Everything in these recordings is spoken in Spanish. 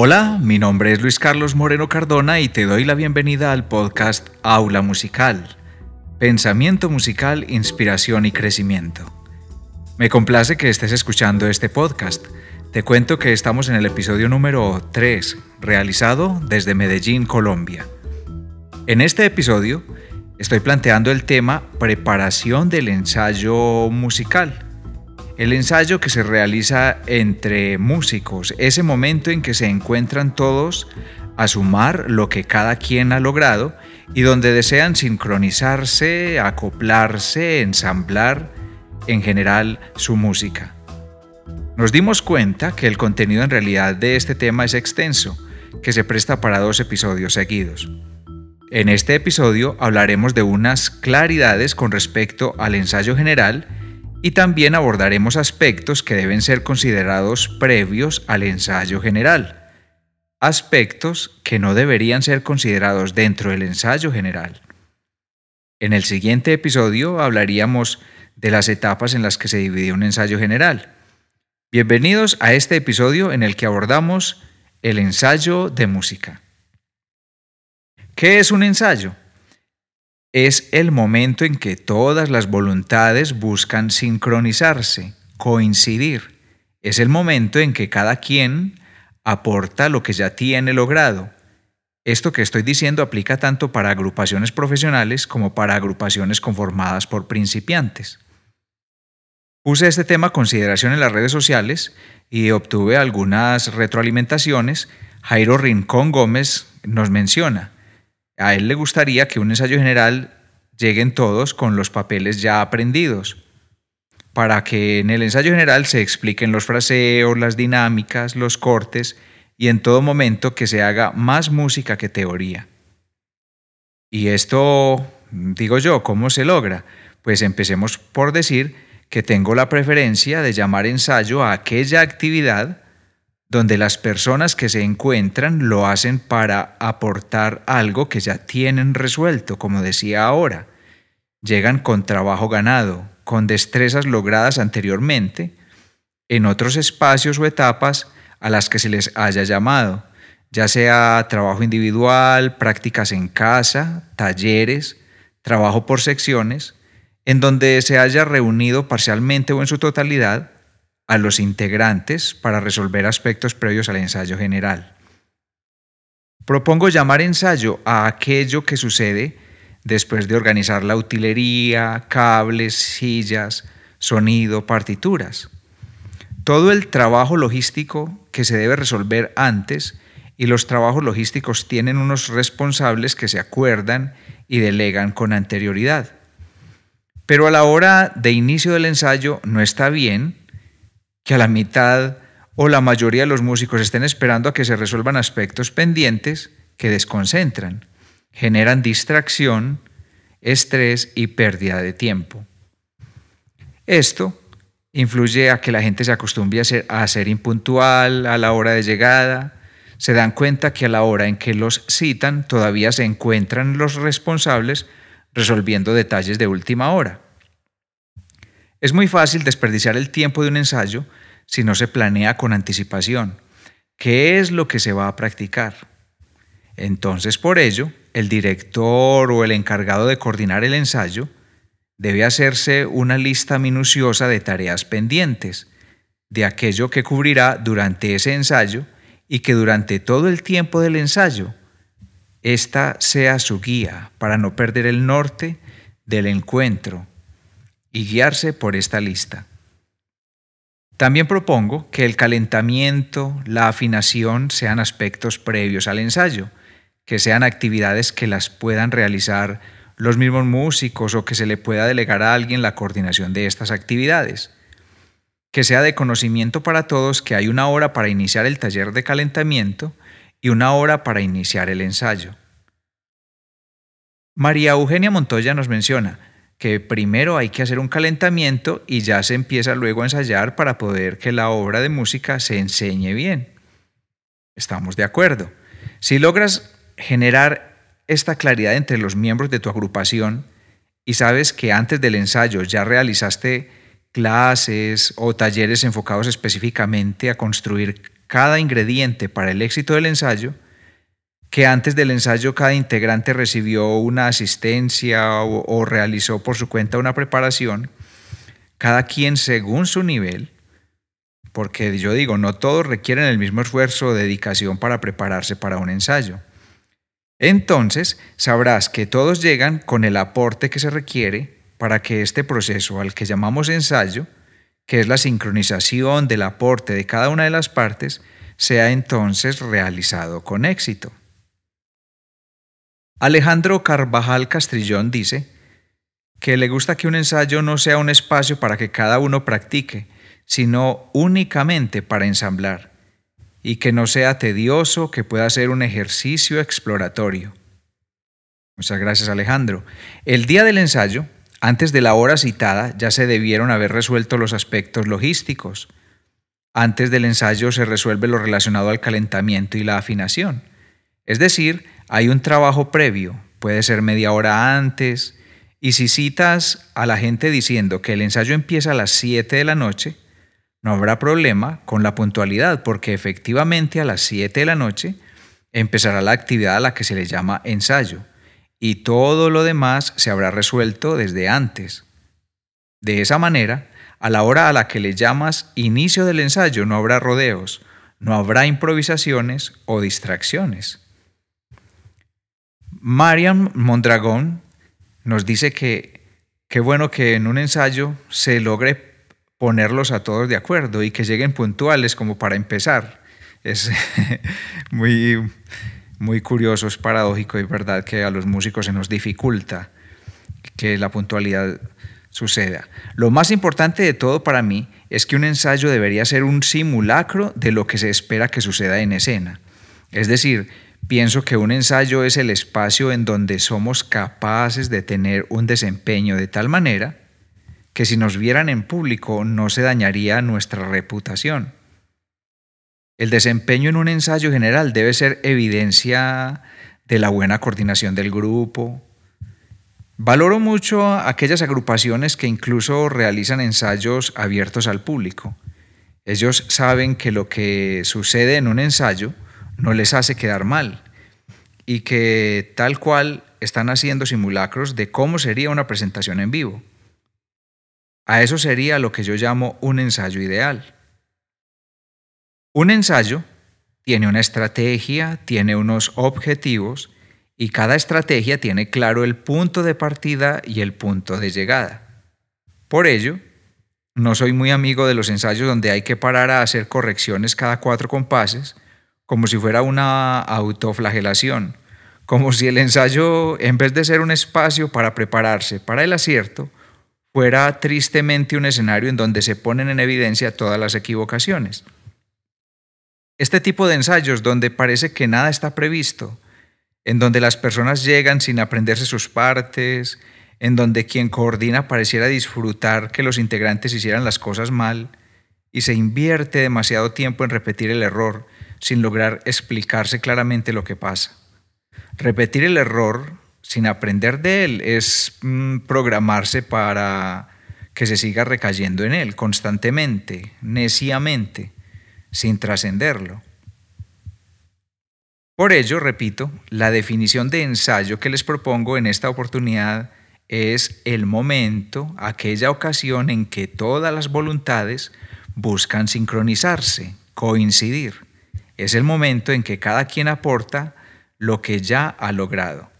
Hola, mi nombre es Luis Carlos Moreno Cardona y te doy la bienvenida al podcast Aula Musical. Pensamiento musical, inspiración y crecimiento. Me complace que estés escuchando este podcast. Te cuento que estamos en el episodio número 3, realizado desde Medellín, Colombia. En este episodio estoy planteando el tema preparación del ensayo musical el ensayo que se realiza entre músicos, ese momento en que se encuentran todos a sumar lo que cada quien ha logrado y donde desean sincronizarse, acoplarse, ensamblar en general su música. Nos dimos cuenta que el contenido en realidad de este tema es extenso, que se presta para dos episodios seguidos. En este episodio hablaremos de unas claridades con respecto al ensayo general y también abordaremos aspectos que deben ser considerados previos al ensayo general, aspectos que no deberían ser considerados dentro del ensayo general. En el siguiente episodio hablaríamos de las etapas en las que se divide un ensayo general. Bienvenidos a este episodio en el que abordamos el ensayo de música. ¿Qué es un ensayo? Es el momento en que todas las voluntades buscan sincronizarse, coincidir. Es el momento en que cada quien aporta lo que ya tiene logrado. Esto que estoy diciendo aplica tanto para agrupaciones profesionales como para agrupaciones conformadas por principiantes. Puse este tema a consideración en las redes sociales y obtuve algunas retroalimentaciones. Jairo Rincón Gómez nos menciona, a él le gustaría que un ensayo general lleguen todos con los papeles ya aprendidos, para que en el ensayo general se expliquen los fraseos, las dinámicas, los cortes y en todo momento que se haga más música que teoría. Y esto, digo yo, ¿cómo se logra? Pues empecemos por decir que tengo la preferencia de llamar ensayo a aquella actividad donde las personas que se encuentran lo hacen para aportar algo que ya tienen resuelto, como decía ahora. Llegan con trabajo ganado, con destrezas logradas anteriormente, en otros espacios o etapas a las que se les haya llamado, ya sea trabajo individual, prácticas en casa, talleres, trabajo por secciones, en donde se haya reunido parcialmente o en su totalidad a los integrantes para resolver aspectos previos al ensayo general. Propongo llamar ensayo a aquello que sucede después de organizar la utilería, cables, sillas, sonido, partituras. Todo el trabajo logístico que se debe resolver antes y los trabajos logísticos tienen unos responsables que se acuerdan y delegan con anterioridad. Pero a la hora de inicio del ensayo no está bien que a la mitad o la mayoría de los músicos estén esperando a que se resuelvan aspectos pendientes que desconcentran, generan distracción, estrés y pérdida de tiempo. Esto influye a que la gente se acostumbre a ser, impuntual a la hora de llegada, se dan cuenta que a la hora en que los citan todavía se encuentran los responsables resolviendo detalles de última hora. Es muy fácil desperdiciar el tiempo de un ensayo si no se planea con anticipación. ¿Qué es lo que se va a practicar? Entonces, por ello, el director o el encargado de coordinar el ensayo debe hacerse una lista minuciosa de tareas pendientes, de aquello que cubrirá durante ese ensayo y que durante todo el tiempo del ensayo, esta sea su guía para no perder el norte del encuentro y guiarse por esta lista. También propongo que el calentamiento, la afinación sean aspectos previos al ensayo, que sean actividades que las puedan realizar los mismos músicos o que se le pueda delegar a alguien la coordinación de estas actividades. Que sea de conocimiento para todos que hay una hora para iniciar el taller de calentamiento y una hora para iniciar el ensayo. María Eugenia Montoya nos menciona, que primero hay que hacer un calentamiento y ya se empieza luego a ensayar para poder que la obra de música se enseñe bien. Estamos de acuerdo. Si logras generar esta claridad entre los miembros de tu agrupación y sabes que antes del ensayo ya realizaste clases o talleres enfocados específicamente a construir cada ingrediente para el éxito del ensayo, que antes del ensayo cada integrante recibió una asistencia o, realizó por su cuenta una preparación, cada quien según su nivel, porque yo digo, no todos requieren el mismo esfuerzo o dedicación para prepararse para un ensayo. Entonces sabrás que todos llegan con el aporte que se requiere para que este proceso al que llamamos ensayo, que es la sincronización del aporte de cada una de las partes, sea entonces realizado con éxito. Alejandro Carvajal Castrillón dice que le gusta que un ensayo no sea un espacio para que cada uno practique, sino únicamente para ensamblar, y que no sea tedioso, que pueda ser un ejercicio exploratorio. Muchas gracias Alejandro. El día del ensayo, antes de la hora citada, ya se debieron haber resuelto los aspectos logísticos. Antes del ensayo se resuelve lo relacionado al calentamiento y la afinación. Es decir, hay un trabajo previo, puede ser media hora antes, y si citas a la gente diciendo que el ensayo empieza a las 7 de la noche, no habrá problema con la puntualidad, porque efectivamente a las 7 de la noche empezará la actividad a la que se le llama ensayo, y todo lo demás se habrá resuelto desde antes. De esa manera, a la hora a la que le llamas inicio del ensayo no habrá rodeos, no habrá improvisaciones o distracciones. Mariam Mondragón nos dice que qué bueno que en un ensayo se logre ponerlos a todos de acuerdo y que lleguen puntuales como para empezar. Es muy, muy curioso, es paradójico y verdad que a los músicos se nos dificulta que la puntualidad suceda. Lo más importante de todo para mí es que un ensayo debería ser un simulacro de lo que se espera que suceda en escena. Es decir, Pienso que un ensayo es el espacio en donde somos capaces de tener un desempeño de tal manera que si nos vieran en público no se dañaría nuestra reputación. El desempeño en un ensayo general debe ser evidencia de la buena coordinación del grupo. Valoro mucho aquellas agrupaciones que incluso realizan ensayos abiertos al público. Ellos saben que lo que sucede en un ensayo no les hace quedar mal y que tal cual están haciendo simulacros de cómo sería una presentación en vivo. A eso sería lo que yo llamo un ensayo ideal. Un ensayo tiene una estrategia, tiene unos objetivos y cada estrategia tiene claro el punto de partida y el punto de llegada. Por ello, no soy muy amigo de los ensayos donde hay que parar a hacer correcciones cada cuatro compases, como si fuera una autoflagelación, como si el ensayo, en vez de ser un espacio para prepararse para el acierto, fuera tristemente un escenario en donde se ponen en evidencia todas las equivocaciones. Este tipo de ensayos donde parece que nada está previsto, en donde las personas llegan sin aprenderse sus partes, en donde quien coordina pareciera disfrutar que los integrantes hicieran las cosas mal y se invierte demasiado tiempo en repetir el error sin lograr explicarse claramente lo que pasa. Repetir el error sin aprender de él es mm, programarse para que se siga recayendo en él constantemente, neciamente, sin trascenderlo. Por ello, repito, la definición de ensayo que les propongo en esta oportunidad es el momento, aquella ocasión en que todas las voluntades buscan sincronizarse, coincidir es el momento en que cada quien aporta lo que ya ha logrado.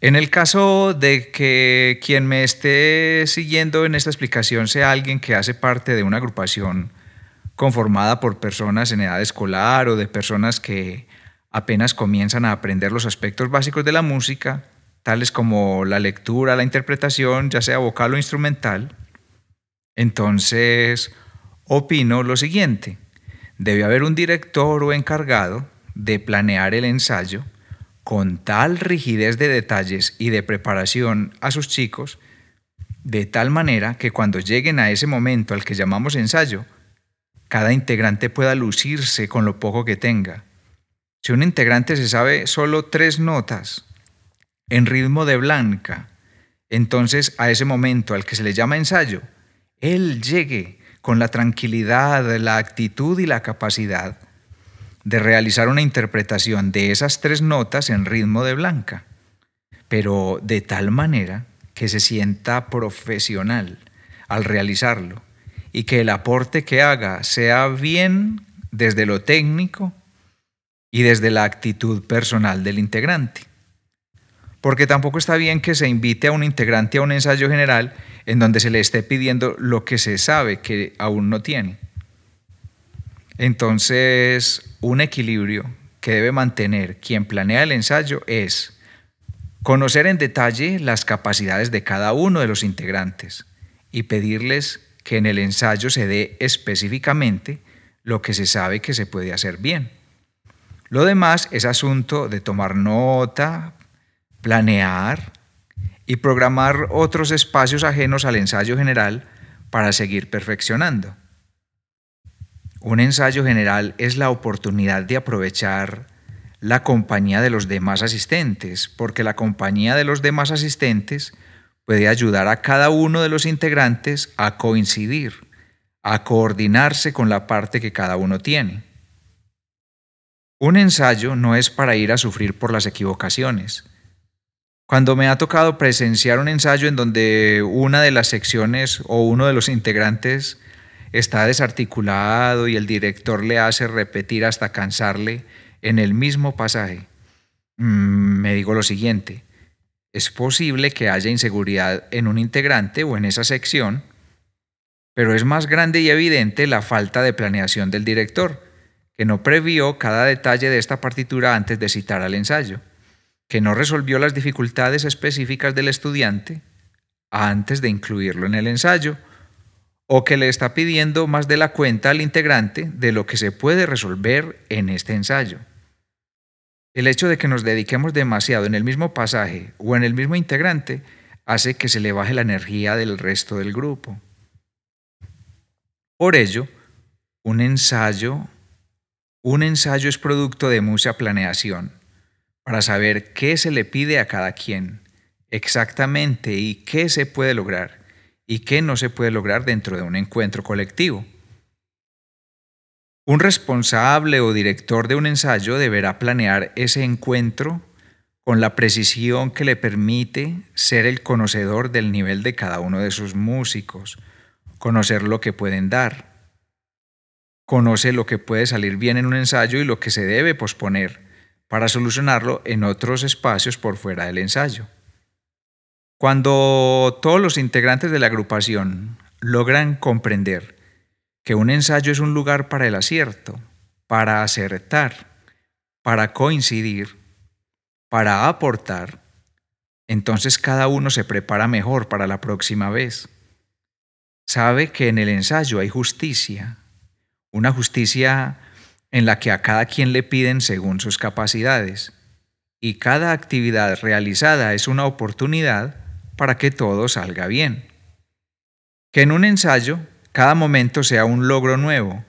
En el caso de que quien me esté siguiendo en esta explicación sea alguien que hace parte de una agrupación conformada por personas en edad escolar o de personas que apenas comienzan a aprender los aspectos básicos de la música, tales como la lectura, la interpretación, ya sea vocal o instrumental, entonces opino lo siguiente debe haber un director o encargado de planear el ensayo con tal rigidez de detalles y de preparación a sus chicos, de tal manera que cuando lleguen a ese momento al que llamamos ensayo, cada integrante pueda lucirse con lo poco que tenga. Si un integrante se sabe solo tres notas en ritmo de blanca, entonces a ese momento al que se le llama ensayo, él llegue con la tranquilidad, la actitud y la capacidad de realizar una interpretación de esas tres notas en ritmo de blanca, pero de tal manera que se sienta profesional al realizarlo y que el aporte que haga sea bien desde lo técnico y desde la actitud personal del integrante. Porque tampoco está bien que se invite a un integrante a un ensayo general en donde se le esté pidiendo lo que se sabe que aún no tiene. Entonces, un equilibrio que debe mantener quien planea el ensayo es conocer en detalle las capacidades de cada uno de los integrantes y pedirles que en el ensayo se dé específicamente lo que se sabe que se puede hacer bien. Lo demás es asunto de tomar nota, planear y programar otros espacios ajenos al ensayo general para seguir perfeccionando. Un ensayo general es la oportunidad de aprovechar la compañía de los demás asistentes, porque la compañía de los demás asistentes puede ayudar a cada uno de los integrantes a coincidir, a coordinarse con la parte que cada uno tiene. Un ensayo no es para ir a sufrir por las equivocaciones. Cuando me ha tocado presenciar un ensayo en donde una de las secciones o uno de los integrantes está desarticulado y el director le hace repetir hasta cansarle en el mismo pasaje, mm, me digo lo siguiente, es posible que haya inseguridad en un integrante o en esa sección, pero es más grande y evidente la falta de planeación del director que no previó cada detalle de esta partitura antes de citar al ensayo, que no resolvió las dificultades específicas del estudiante antes de incluirlo en el ensayo, o que le está pidiendo más de la cuenta al integrante de lo que se puede resolver en este ensayo. El hecho de que nos dediquemos demasiado en el mismo pasaje o en el mismo integrante hace que se le baje la energía del resto del grupo. Por ello, un ensayo un ensayo es producto de mucha planeación para saber qué se le pide a cada quien exactamente y qué se puede lograr y qué no se puede lograr dentro de un encuentro colectivo. Un responsable o director de un ensayo deberá planear ese encuentro con la precisión que le permite ser el conocedor del nivel de cada uno de sus músicos, conocer lo que pueden dar, conoce lo que puede salir bien en un ensayo y lo que se debe posponer para solucionarlo en otros espacios por fuera del ensayo. Cuando todos los integrantes de la agrupación logran comprender que un ensayo es un lugar para el acierto, para acertar, para coincidir, para aportar, entonces cada uno se prepara mejor para la próxima vez. Sabe que en el ensayo hay justicia, una justicia en la que a cada quien le piden según sus capacidades, y cada actividad realizada es una oportunidad para que todo salga bien. Que en un ensayo cada momento sea un logro nuevo,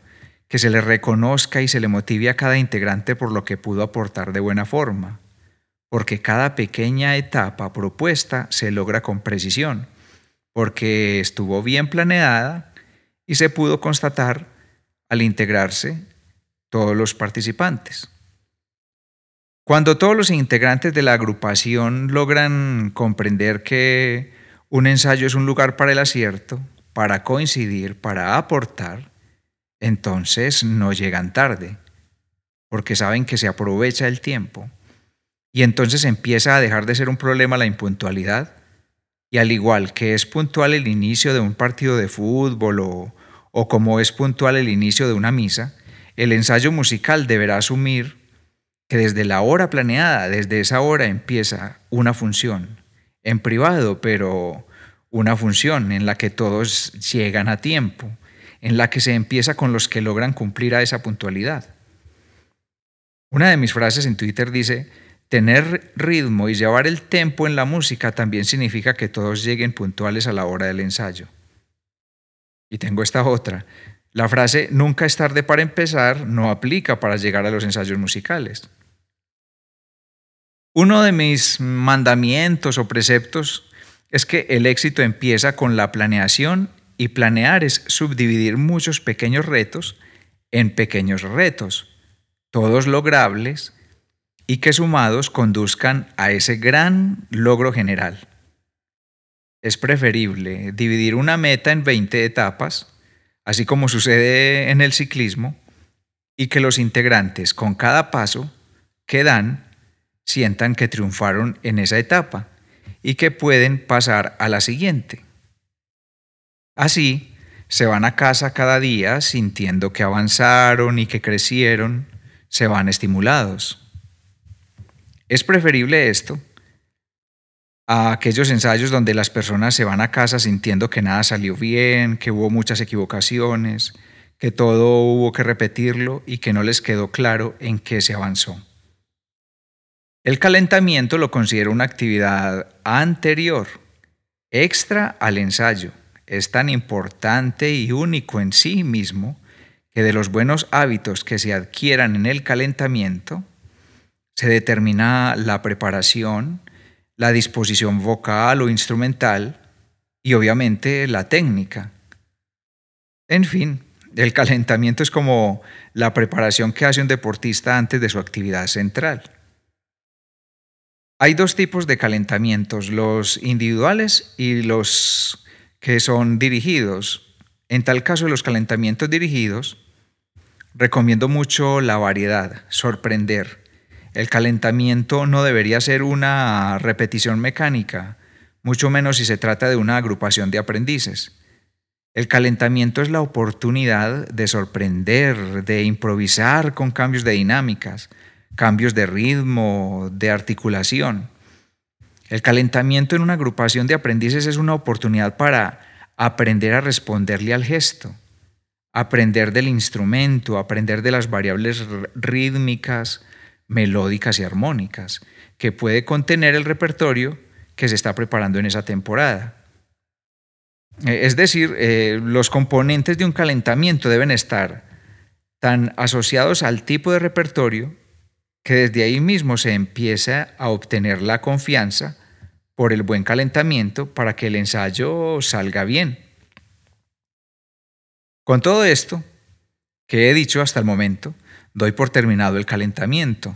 que se le reconozca y se le motive a cada integrante por lo que pudo aportar de buena forma, porque cada pequeña etapa propuesta se logra con precisión, porque estuvo bien planeada y se pudo constatar al integrarse todos los participantes. Cuando todos los integrantes de la agrupación logran comprender que un ensayo es un lugar para el acierto, para coincidir, para aportar, entonces no llegan tarde, porque saben que se aprovecha el tiempo. Y entonces empieza a dejar de ser un problema la impuntualidad. Y al igual que es puntual el inicio de un partido de fútbol o, o como es puntual el inicio de una misa, el ensayo musical deberá asumir que desde la hora planeada, desde esa hora empieza una función, en privado, pero una función en la que todos llegan a tiempo, en la que se empieza con los que logran cumplir a esa puntualidad. Una de mis frases en Twitter dice, tener ritmo y llevar el tempo en la música también significa que todos lleguen puntuales a la hora del ensayo. Y tengo esta otra. La frase nunca es tarde para empezar no aplica para llegar a los ensayos musicales. Uno de mis mandamientos o preceptos es que el éxito empieza con la planeación y planear es subdividir muchos pequeños retos en pequeños retos, todos logrables y que sumados conduzcan a ese gran logro general. Es preferible dividir una meta en 20 etapas, así como sucede en el ciclismo, y que los integrantes con cada paso que dan sientan que triunfaron en esa etapa y que pueden pasar a la siguiente. Así, se van a casa cada día sintiendo que avanzaron y que crecieron, se van estimulados. Es preferible esto a aquellos ensayos donde las personas se van a casa sintiendo que nada salió bien, que hubo muchas equivocaciones, que todo hubo que repetirlo y que no les quedó claro en qué se avanzó. El calentamiento lo considero una actividad anterior, extra al ensayo. Es tan importante y único en sí mismo que de los buenos hábitos que se adquieran en el calentamiento se determina la preparación, la disposición vocal o instrumental y obviamente la técnica. En fin, el calentamiento es como la preparación que hace un deportista antes de su actividad central. Hay dos tipos de calentamientos, los individuales y los que son dirigidos. En tal caso, los calentamientos dirigidos, recomiendo mucho la variedad, sorprender. El calentamiento no debería ser una repetición mecánica, mucho menos si se trata de una agrupación de aprendices. El calentamiento es la oportunidad de sorprender, de improvisar con cambios de dinámicas, cambios de ritmo, de articulación. El calentamiento en una agrupación de aprendices es una oportunidad para aprender a responderle al gesto, aprender del instrumento, aprender de las variables rítmicas, melódicas y armónicas que puede contener el repertorio que se está preparando en esa temporada. Eh, es decir, eh, los componentes de un calentamiento deben estar tan asociados al tipo de repertorio que desde ahí mismo se empieza a obtener la confianza por el buen calentamiento para que el ensayo salga bien. Con todo esto que he dicho hasta el momento, doy por terminado el calentamiento.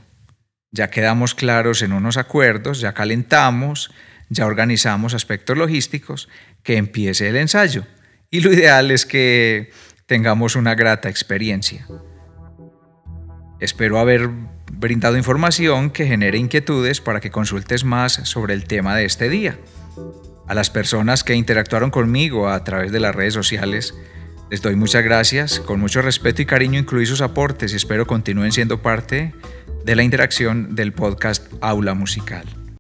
Ya quedamos claros en unos acuerdos, ya calentamos, ya organizamos aspectos logísticos, que empiece el ensayo. Y lo ideal es que tengamos una grata experiencia. Espero haber brindado información que genere inquietudes para que consultes más sobre el tema de este día. A las personas que interactuaron conmigo a través de las redes sociales, les doy muchas gracias, con mucho respeto y cariño incluí sus aportes y espero continúen siendo parte de la interacción del podcast Aula Musical.